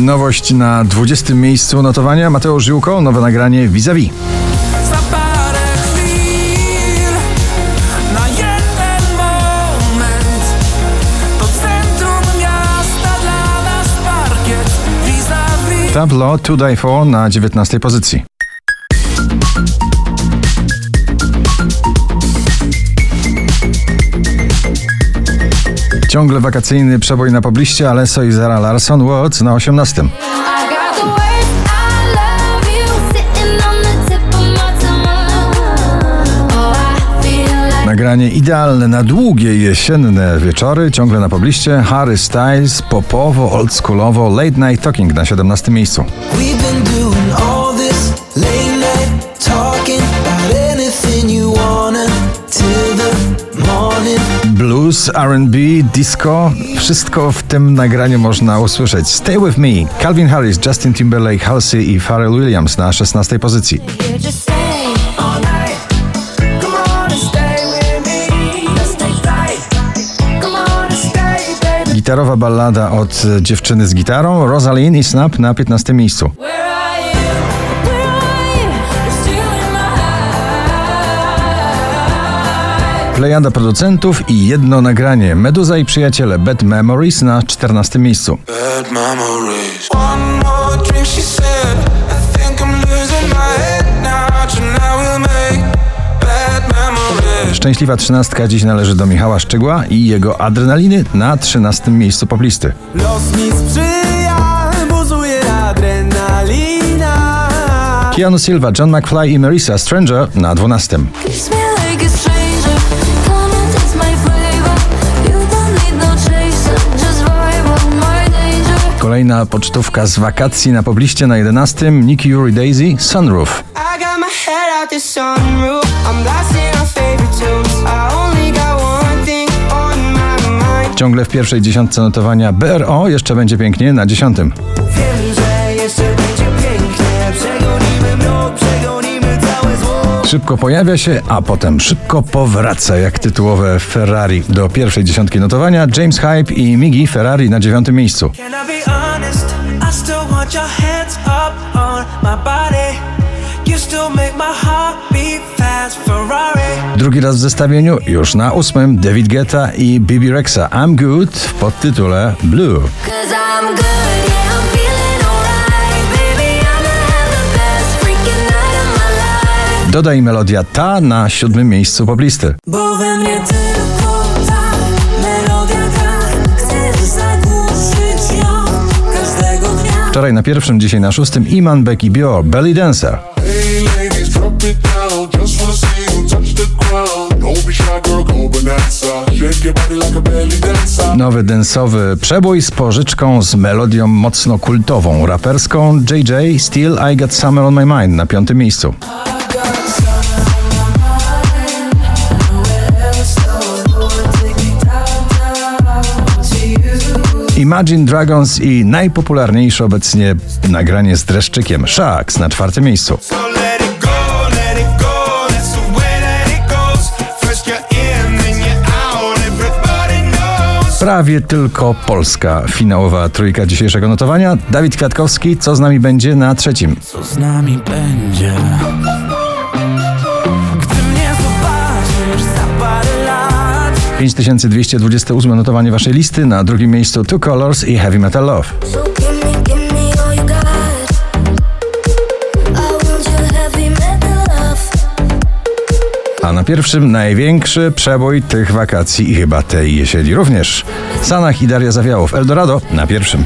Nowość na 20. miejscu notowania Mateusz Żyłko, nowe nagranie Vis-a-vis. Tableau To Die For na 19. pozycji. Ciągle wakacyjny przebój na pobliście Alesso i Zara Larson Watts na 18. I got the words I love you sitting on the tip of my tongue. Oh, I feel like Nagranie idealne na długie jesienne wieczory, ciągle na pobliście Harry Styles, popowo, oldschoolowo, late night talking na 17 miejscu. Blues, R&B, disco, wszystko w tym nagraniu można usłyszeć. Stay With Me, Calvin Harris, Justin Timberlake, Halsey i Pharrell Williams na 16 pozycji. Gitarowa ballada od dziewczyny z gitarą, Rosalind i Snap na 15 miejscu. Plejada producentów i jedno nagranie Meduza i przyjaciele Bad Memories na 14 miejscu. Bad memories. One more drink she said I think I'm losing my head now Tonight we'll make bad memories Szczęśliwa trzynastka dziś należy do Michała Szczygła i jego Adrenaliny na 13 miejscu poplisty. Los mi sprzyja Buzuje adrenalina Keanu Silva, John McFly i Marisa Stranger na 12. Kolejna pocztówka z wakacji na pobliście na 11. Nicky Yuri Daisy, Sunroof. Ciągle w pierwszej dziesiątce notowania BRO jeszcze będzie pięknie na 10. Szybko pojawia się, a potem szybko powraca, jak tytułowe Ferrari do pierwszej dziesiątki notowania. James Hype i Migi Ferrari na dziewiątym miejscu. Drugi raz w zestawieniu, już na ósmym, David Guetta i Bibi Rexa I'm Good w podtytule Blue. Dodaj melodia ta na siódmym miejscu poplisty. Bo we mnie tylko ta melodia gra Chcesz zagłuszyć ją każdego dnia Wczoraj na pierwszym, dzisiaj na szóstym Iman Becky Bior, Belly Dancer. Hey ladies, drop it down. Just wanna see you touch the ground. Don't be shy, girl, go bonanza. Shake your body like a belly dancer. Nowy densowy przebój z pożyczką z melodią mocno kultową, raperską JJ Still I Got Summer on My Mind na piątym miejscu. Imagine Dragons i najpopularniejsze obecnie nagranie z dreszczykiem Shax na czwartym miejscu. Prawie tylko polska finałowa trójka dzisiejszego notowania. Dawid Kwiatkowski, co z nami będzie na trzecim? Co z nami będzie? 5228 notowanie waszej listy, na drugim miejscu Two Colors i Heavy Metal Love. A na pierwszym największy przebój tych wakacji i chyba tej jesieni również. Sanach i Daria Zawiałow, Eldorado na pierwszym.